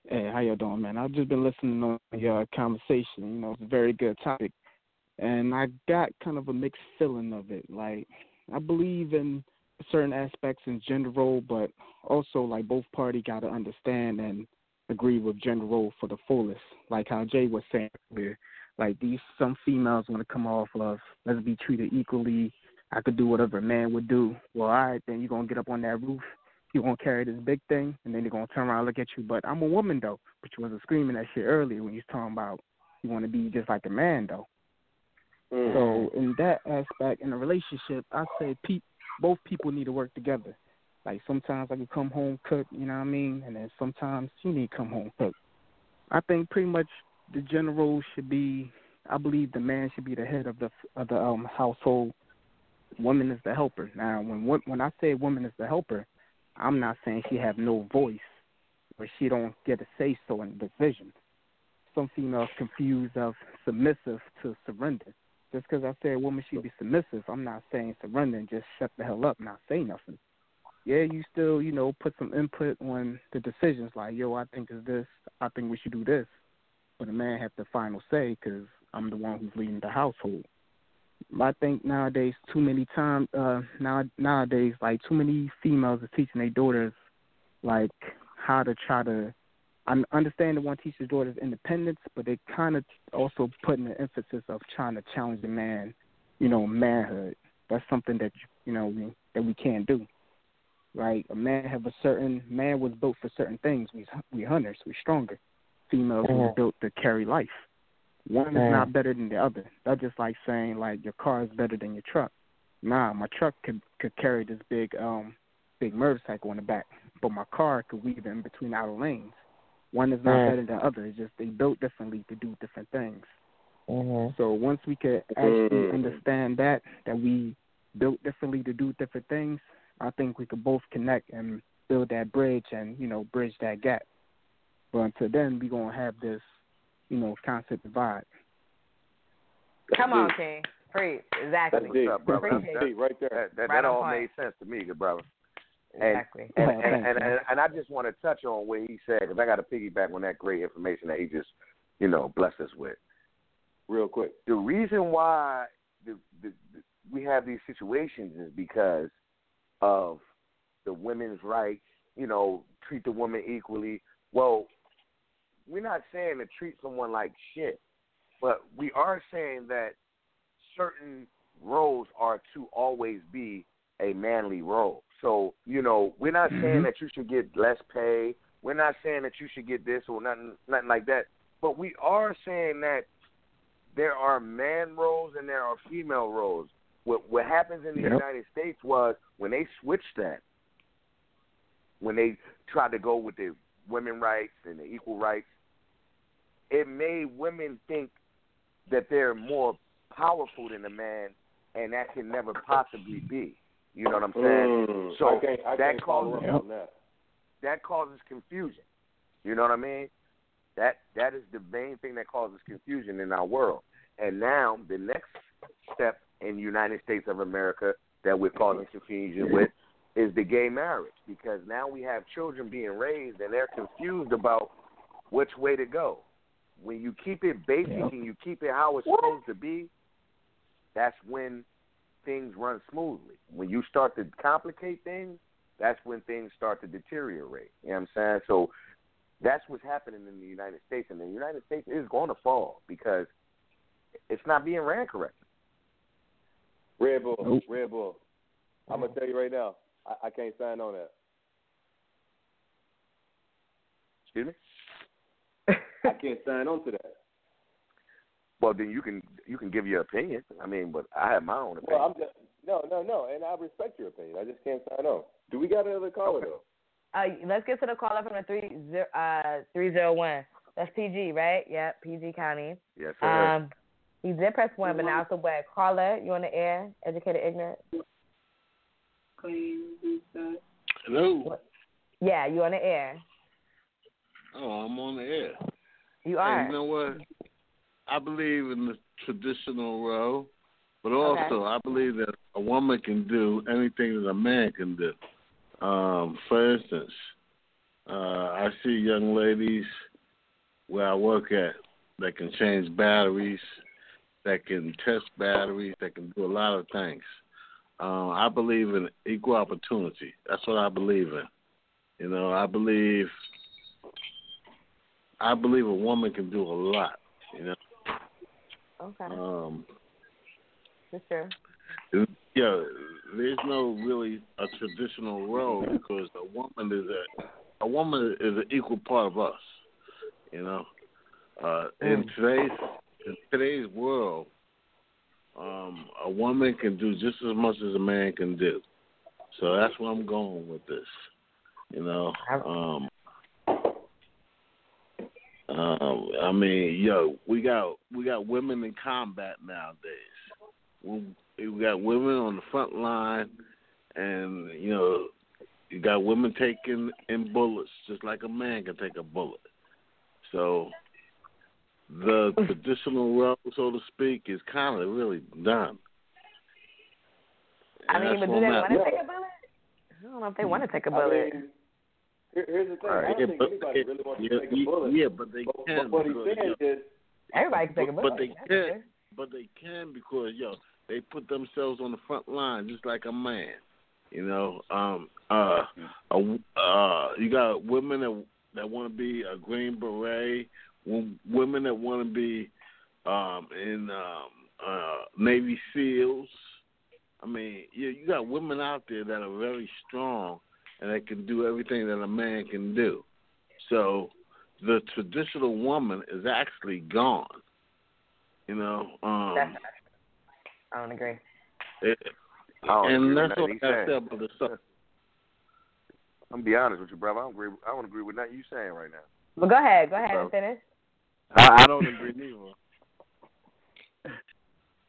Hey, how y'all doing, man? I've just been listening on your conversation. You know, it's a very good topic, and I got kind of a mixed feeling of it. Like, I believe in certain aspects in gender role, but also like both party got to understand and agree with gender role for the fullest. Like how Jay was saying earlier, like these some females want to come off of let's be treated equally. I could do whatever a man would do. Well, all right, then you're gonna get up on that roof You're gonna carry this big thing and then they're gonna turn around and look at you. But I'm a woman though. But you wasn't screaming that shit earlier when you was talking about you wanna be just like a man though. Mm. So in that aspect in a relationship I say pe- both people need to work together. Like sometimes I can come home cook, you know what I mean? And then sometimes you need to come home cook. I think pretty much the general should be I believe the man should be the head of the of the um household. Woman is the helper. Now when when I say woman is the helper, I'm not saying she have no voice or she don't get a say so in decisions. Some females confuse of submissive to surrender. Just because I say a woman should be submissive, I'm not saying surrender and just shut the hell up, not say nothing. Yeah, you still, you know, put some input on the decisions. Like, yo, I think is this. I think we should do this. But the man have the final say because I'm the one who's leading the household. I think nowadays too many times uh now nowadays like too many females are teaching their daughters like how to try to I understand they want to teach their daughters independence, but they kind of also putting the emphasis of trying to challenge the man, you know, manhood. That's something that you know we, that we can't do. Right? A man have a certain man was built for certain things. We we hunters, we stronger. Females was Mhm. built to carry life. One is Mhm. not better than the other. That's just like saying like your car is better than your truck. Nah, my truck could could carry this big um big motorcycle in the back, but my car could weave in between outer lanes. One is not Mm. better than the other. It's just they built differently to do different things. Mm-hmm. So once we could actually Mm. understand that that we built differently to do different things, I think we could both connect and build that bridge and you know bridge that gap. But until then, we gonna have this, you know, constant divide. Come on, King. Preach. Exactly. That's deep. up, brother? That's deep right there. That, that, Right that all point. made sense to me, good brother. And, Exactly. and, Oh, and, and, and, and I just want to touch on what he said because I got to piggyback on that great information that he just, you know, blessed us with. Real quick. The reason why the, the, the, we have these situations is because of the women's rights, you know, treat the woman equally. Well, we're not saying to treat someone like shit, but we are saying that certain roles are to always be a manly role. So, you know, we're not saying Mhm. that you should get less pay. We're not saying that you should get this or nothing nothing like that. But we are saying that there are man roles and there are female roles. What what happens in the Yep. United States was when they switched that, when they tried to go with the women rights and the equal rights, it made women think that they're more powerful than a man, and that can never possibly be. You know what I'm saying? Mm. So I can't, I that can't causes that. that causes confusion. You know what I mean? That that is the main thing that causes confusion in our world. And now the next step in the United States of America that we're causing confusion with is the gay marriage because now we have children being raised and they're confused about which way to go. When you keep it basic Yeah. and you keep it how it's supposed to be, that's when things run smoothly. When you start to complicate things, that's when things start to deteriorate. You know what I'm saying? So that's what's happening in the United States, and the United States is going to fall because it's not being ran correctly. Red Bull, Nope. Red Bull. I'm gonna tell you right now, I, I can't sign on that. Excuse me. I can't sign on to that. Well, then you can you can give your opinion. I mean, but I have my own opinion. Well, I'm just no, no, no, and I respect your opinion. I just can't sign on. Do we got another caller though? Uh, let's get to the caller from the three zero uh three zero one. That's PG, right? Yep, PG County. yes, sir. Um, he did press one, but now it's away. Caller, you on the air? Educated ignorant. Hello. Yeah, you on the air. Oh, I'm on the air. You are. you know what? I believe in the traditional role, but Okay. also I believe that a woman can do anything that a man can do. Um, for instance, uh, I see young ladies where I work at that can change batteries, that can test batteries, that can do a lot of things. Uh, I believe in equal opportunity. That's what I believe in. You know, I believe I believe a woman can do a lot. You know, Okay, um, for sure. yeah, there's no really a traditional role because a woman is a a woman is an equal part of us. You know, uh, in today's in today's world, um, a woman can do just as much as a man can do. So that's where I'm going with this. You know, um, um, I mean, yo, we got we got women in combat nowadays. We, we got women on the front line, and you know, you got women taking in bullets just like a man can take a bullet. So the traditional role, so to speak, is kind of really done. I And mean, that's but do where they I'm want at. to take a bullet? I don't know if they want to take a bullet. mean, here, here's the thing. I don't Yeah, think but- anybody really wants yeah, to take a bullet. yeah, but they but, can but what he's saying yo, is, Everybody can take a but, bullet. but they that's can, sure. but they can because yo, they put themselves on the front line just like a man. You know, um, uh, a, uh, you got women that that want to be a green beret, women that want to be um, in um, uh, Navy SEALs. I mean, you, you got women out there that are very strong and that can do everything that a man can do. So the traditional woman is actually gone. You know, um, That's, I don't agree. it, I don't agree and with that's nothing what he's I saying. said about the stuff. I'm gonna be honest with you, brother. I don't agree. I don't agree with nothing you saying right now. But go ahead, go ahead So- and finish. I, I don't agree neither.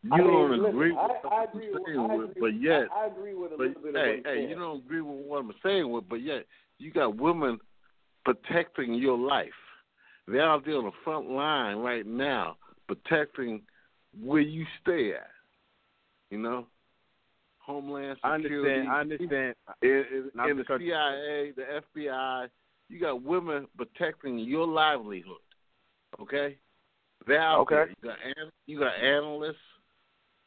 You I mean, don't listen, agree with I what agree. I'm with- with, but yet, I, agree with a but little bit of hey, what hey, you don't agree with what I'm saying with, but yet you got women protecting your life. They're out there on the front line right now, protecting where you stay at. You know, Homeland Security. I understand. I understand. in, in, in the you- CIA, the FBI, you got women protecting your livelihood. Okay, they're out Okay. there. You got you got analysts.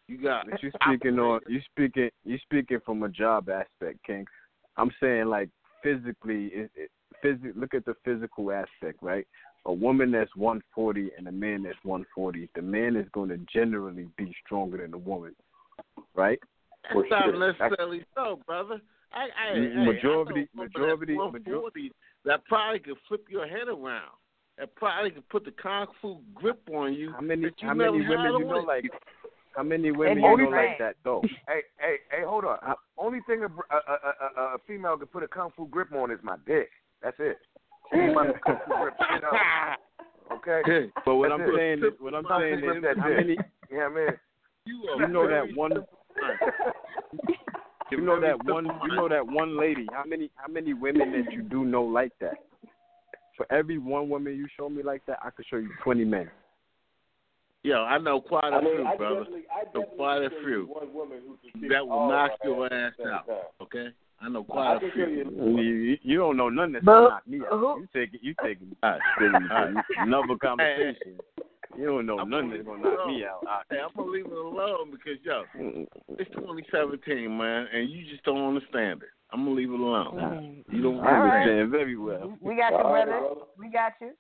You got But you speaking on you speaking you speaking from a job aspect, King. I'm saying like physically, it, it, phys- look at the physical aspect, right? A woman that's 140 and a man that's 140, the man is going to generally be stronger than the woman, right? That's not necessarily so, brother. I, I, majority- I woman majority- that probably could flip your head around. That probably could put the kung fu grip on you. How many how many women you know like? How many women Maybe you know right. like that though? Hey, hey, hey, hold on. Only thing a, a, a, a, a female can put a kung fu grip on is my dick. That's it. She ain't kung fu grip shit up. Okay. But what That's I'm it. saying is, what I'm saying is, that how many Yeah, man. You, you know that one you know that one you know that one lady how many how many women that you do know like that for every one woman you show me like that i could show you 20 men Yo, I know quite a I mean, few, I brother. definitely, I know definitely quite a few one woman who that will knock your ass ass out. time. Okay, I know quite I a few. you. You, you don't know nothing that's gonna knock me out. who- You take you take all right, silly, silly. another conversation. You don't know I'm nothing that's gonna knock me out. Hey, I'm gonna leave it alone because yo, it's 2017, man, and you just don't understand it. I'm gonna leave it alone. You don't I All right. understand very well. We got you, brother. brother. We got you,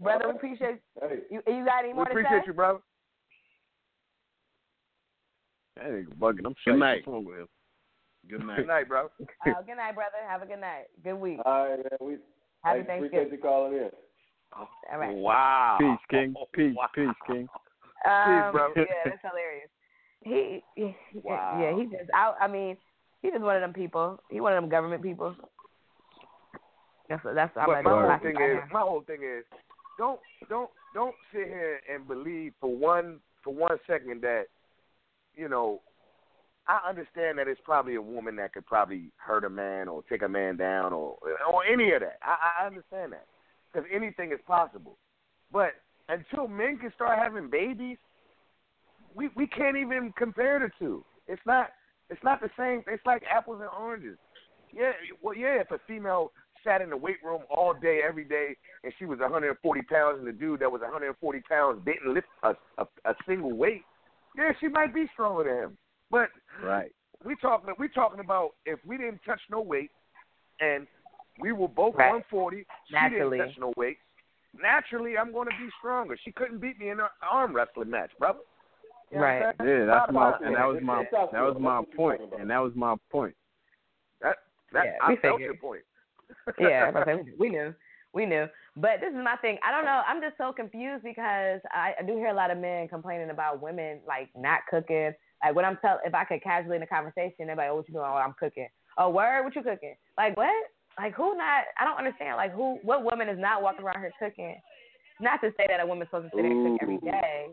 brother. We appreciate Hey, you. You got any We more to appreciate say? you, brother. That nigga bugging. I'm Good sure night. wrong with him. Good night. Good night, bro. Uh, good night, brother. Have a good night. Good week. all right, man. We Happy hey, appreciate you calling in. All right. Wow. Peace, King. Peace, Wow. peace, King. Um, bro. yeah, that's hilarious. He, he Wow. yeah, he just. I, I mean, he just one of them people. He one of them government people. That's that's. I'm like, my whole thing is, my whole thing is, don't don't don't sit here and believe for one for one second that, you know, I understand that it's probably a woman that could probably hurt a man or take a man down or or any of that. I, I understand that because anything is possible, but until men can start having babies, we we can't even compare the two. It's not it's not the same. It's like apples and oranges. Yeah, well, yeah. If a female sat in the weight room all day, every day, and she was 140 pounds, and the dude that was 140 pounds didn't lift a a, a single weight, yeah, she might be stronger than him. But Right. we talking we talking about if we didn't touch no weight, and we were both Right. 140, she didn't touch no weight. Naturally, I'm going to be stronger. She couldn't beat me in an arm wrestling match, brother. You know Right. saying? Yeah, that's my and that was my that was my That's what you're point, talking about. and that was my point. That that Yeah, I we felt figured. your point. Yeah, I was like, we knew, we knew. But this is my thing. I don't know. I'm just so confused because I, I do hear a lot of men complaining about women like not cooking. Like when I'm tell, if I could casually in a conversation, they're like, "Oh, what you doing? Oh, I'm cooking." Oh, word, what you cooking? Like what? Like who not? I don't understand. Like who? What woman is not walking around here cooking? Not to say that a woman's supposed to sit there and cook every day,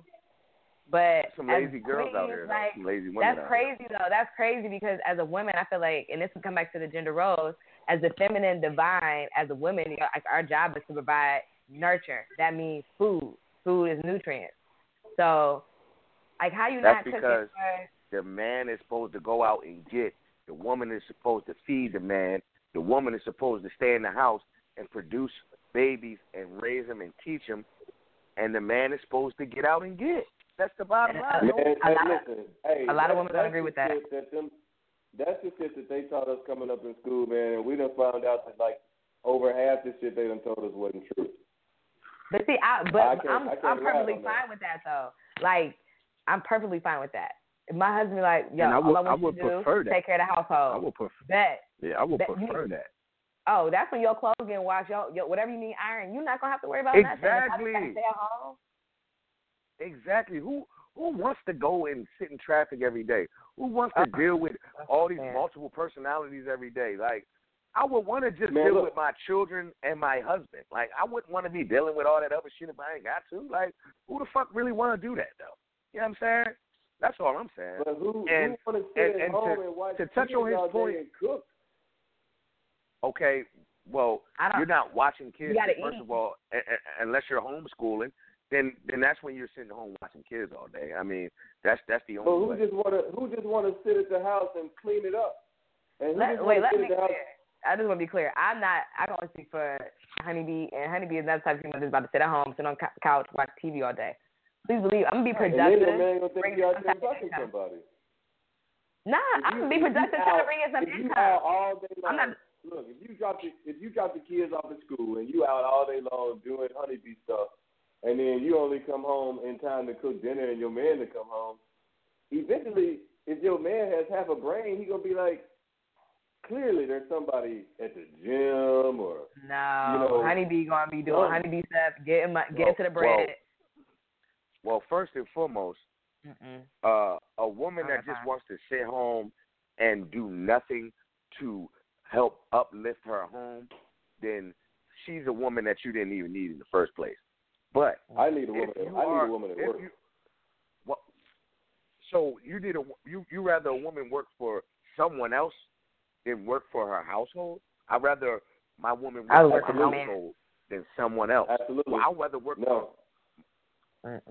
but Some lazy girls out here. Like, Some lazy women that's crazy though. That's crazy because as a woman, I feel like, and this would come back to the gender roles. As the feminine divine, as a woman, you know, like our job is to provide nurture. That means food. Food is nutrients. So, like, how you That's not cooking because for? the man is supposed to go out and get. The woman is supposed to feed the man. The woman is supposed to stay in the house and produce babies and raise them and teach them. And the man is supposed to get out and get. That's the bottom line. Man, A lot of- listen, hey, a lot of women don't agree with that. that them, that's the shit that they taught us coming up in school, man. And we done found out that like over half the shit they done told us wasn't true. But see, I but I can't- I'm I can't I'm perfectly on that. fine with that though. Like, I'm perfectly fine with that. If my husband be like, yo, And I all would- I want I you to prefer is that. take care of the household. I would prefer. that. Yeah, I would That- you- prefer that. Oh, that's when your clothes get washed. Your, your whatever you need iron, you're not gonna have to worry about nothing. If I just gotta Exactly. Stay at home. Exactly. Who who wants to go and sit in traffic every day? Who wants to Uh-uh. deal with all these multiple personalities every day? Like, I would want to just Man, deal look. with my children and my husband. Like, I wouldn't want to be dealing with all that other shit if I ain't got to. Like, who the fuck really want to do that though? You know what I'm saying? That's all I'm saying. But who, And- who want to sit and- at and home to- and watch to touch on his all day point- and cook? Okay, well, I don't. you're not watching kids. first eat. of all, a- a- unless you're homeschooling, then then that's when you're sitting home watching kids all day. I mean, that's that's the only. But only who way. just want to who just want to sit at the house and clean it up? And who Let, just wait, wanna let me at house? clear. I just want to be clear. I'm not. I don't speak for Honeybee, and Honeybee is not the type of female that's about to sit at home, sit on cou- couch, watch TV all day. Please believe, I'm gonna be And productive. then man gonna think you out there fucking somebody. Nah, If I'm you- gonna be productive trying to bring in some income. out all day long, I'm not. look, if you drop the if you drop the kids off at school and you out all day long doing honeybee stuff, and then you only come home in time to cook dinner and your man to come home, eventually, if your man has half a brain, he gonna be like, clearly there's somebody at the gym or No, You know, Honeybee gonna be doing no. Honeybee stuff, getting my, Well, getting to the bread. Well, first and foremost, Mm-mm. uh, a woman that just wants to sit home and do nothing to help uplift her home, then she's a woman that you didn't even need in the first place. But I need a woman. if you I need are, a woman at work. you, well, so you need a you you rather a woman work for someone else than work for her household? I'd rather my woman work I for work her for my man. household than someone else. Absolutely. Well, I'd rather work No, for.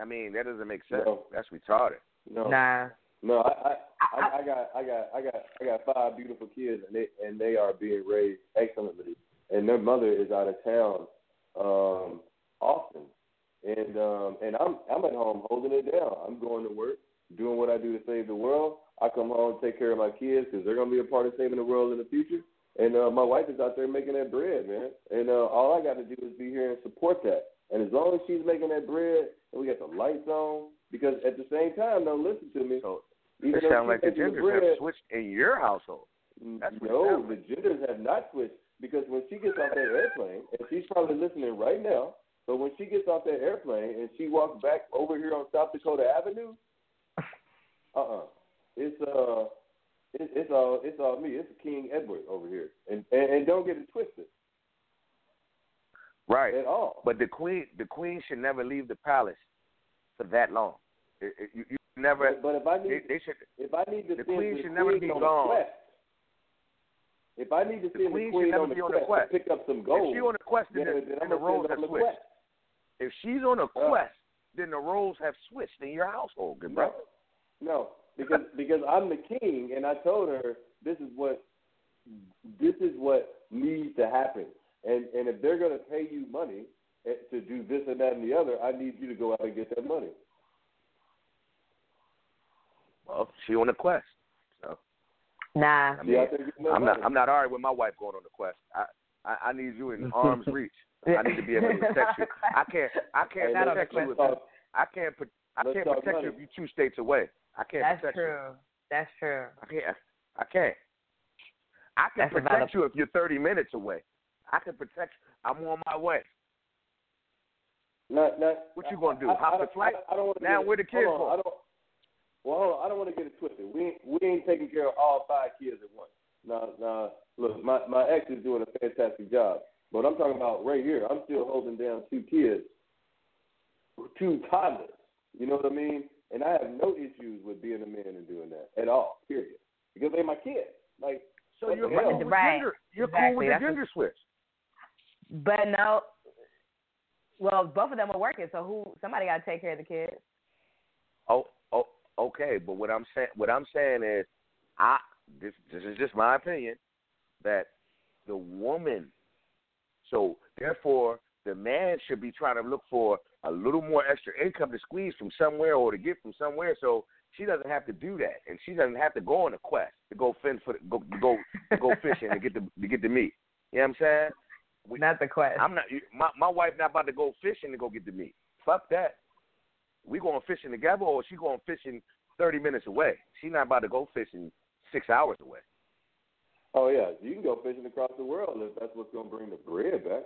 I mean, that doesn't make sense. No. That's retarded. no. Nah, No, I, I, I, I got, I got, I got, I got five beautiful kids, and they and they are being raised excellently. And their mother is out of town, um, often, and um, and I'm I'm at home holding it down. I'm going to work, doing what I do to save the world. I come home, take care of my kids because they're gonna be a part of saving the world in the future. And uh, my wife is out there making that bread, man. And uh, all I got to do is be here and support that. And as long as she's making that bread, and we got the lights on, because at the same time, don't listen to me. So even it sounds like the genders bread, have switched in your household. That's no, the genders have not switched because when she gets off that airplane, and she's probably listening right now, but when she gets off that airplane and she walks back over here on South Dakota Avenue, uh uh it's uh, it's it's all it's all me. It's King Edward over here, and and, and don't get it twisted Right. at all. But the queen, the queen should never leave the palace for that long. It, it, you, you never. But, but if I need they, they should. if I need to the send queen the should never queen be on gone. quest, if I need to The queen the should never on, be on the quest, quest. pick up some gold, If she on a quest, then, then, the, then then I'm the roles send her have on the switched. quest. If she's on a Uh, quest, then the roles have switched in your household, good brother. No, because because I'm the king, and I told her this is what this is what needs to happen. And and if they're going to pay you money eh, to do this and that and the other, I need you to go out and get that money. Well, she on a quest. So Nah. I She mean, out there getting that I'm not. I'm not arguing with my wife going on the quest. I, I, I need you in arm's reach. I need to be able to protect you. I can't. I can't Hey, protect you. If. I can't. I can't talk protect you if you two states away. I can't That's protect you. That's true. That's true. I can't. I can't. I can That's protect valid- you if you're 30 minutes away. I can protect. I'm on my way. Not, not, What you gonna do? I, Hop I, the flight? I, I don't Now get, where the kids on, go? I don't. Well, hold on. I don't want to get it twisted. We ain't, we ain't taking care of all five kids at once. Now, now, look, my my ex is doing a fantastic job, but I'm talking about right here. I'm still holding down two kids, two toddlers. You know what I mean? And I have no issues with being a man and doing that at all. Period. Because they're my kids. Like, So you're cool with Right. gender. You're Exactly. cool with the That's gender switch. But no. Well, both of them were working, so who? Somebody got to take care of the kids. Oh, oh, okay. But what I'm saying, what I'm saying is, I this this is just my opinion that the woman. So therefore, the man should be trying to look for a little more extra income to squeeze from somewhere or to get from somewhere, so she doesn't have to do that, and she doesn't have to go on a quest to go fend for the, go go to go fishing to get the to get the meat. You know what I'm saying? We- Not the quest. I'm not. My my wife not about to go fishing to go get the meat. Fuck that. We going fishing together, or she going fishing thirty minutes away. She not about to go fishing six hours away. Oh yeah, you can go fishing across the world if that's what's gonna bring the bread back.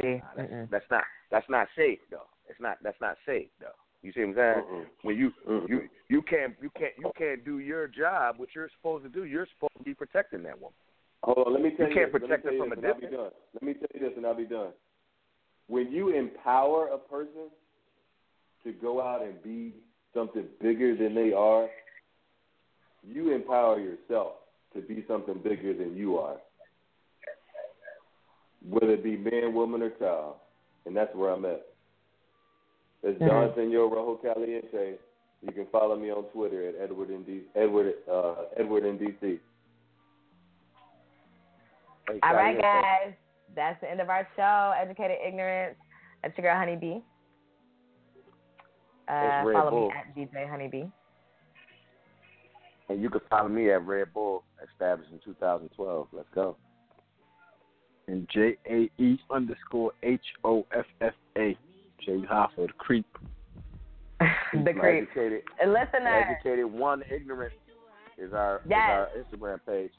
See, Nah, that's, Mm-mm. that's not that's not safe though. It's not that's not safe though. You see what I'm saying? Mm-mm. When you Mm-mm. you you can't you can't you can't do your job, what you're supposed to do. You're supposed to be protecting that woman. Hold on, let me tell You you. can't this. protect let her from a this, and I'll be distance. Let me tell you this, and I'll be done. When you empower a person to go out and be something bigger than they are, you empower yourself to be something bigger than you are. Whether it be man, woman, or child, and that's where I'm at. It's Mhm. Don Senor Rojo Caliente. You can follow me on Twitter at Edward in D, Edward uh, Edward in DC. Hey, All right, guys. That's the end of our show. Educated Ignorance. That's your girl, Honeybee. Uh, follow Bull. me at DJ Honeybee. And you can follow me at Red Bull, established in 2012. Let's go. And J A E underscore H O F F A. Jay Hoffa, the creep. the creep. Educated, And listener, educated one ignorant is our is our Instagram page.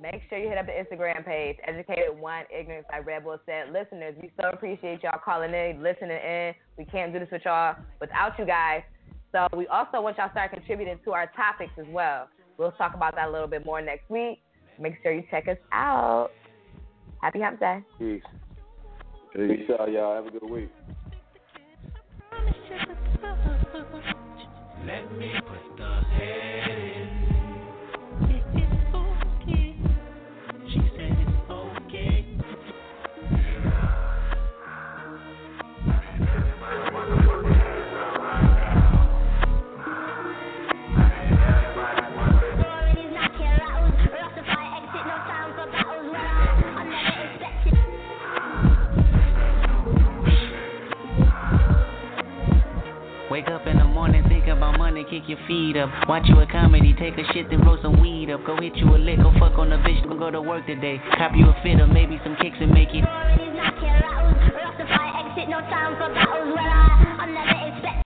make sure you hit up the Instagram page, Educated One Ignorance, by Red Bull said. Listeners, we so appreciate y'all calling in, listening in. We can't do this with y'all without you guys. So we also want y'all to start contributing to our topics as well. We'll talk about that a little bit more next week. Make sure you check us out. Happy Hump Day. Peace. Peace out, y'all. Have a good week. Let me put the head Wake up in the morning, think about money, kick your feet up. Watch you a comedy, take a shit, then roll some weed up. Go hit you a lick, go fuck on a bitch, go go to work today. Cop you a fit maybe some kicks and make it. No time for battles I, I never expect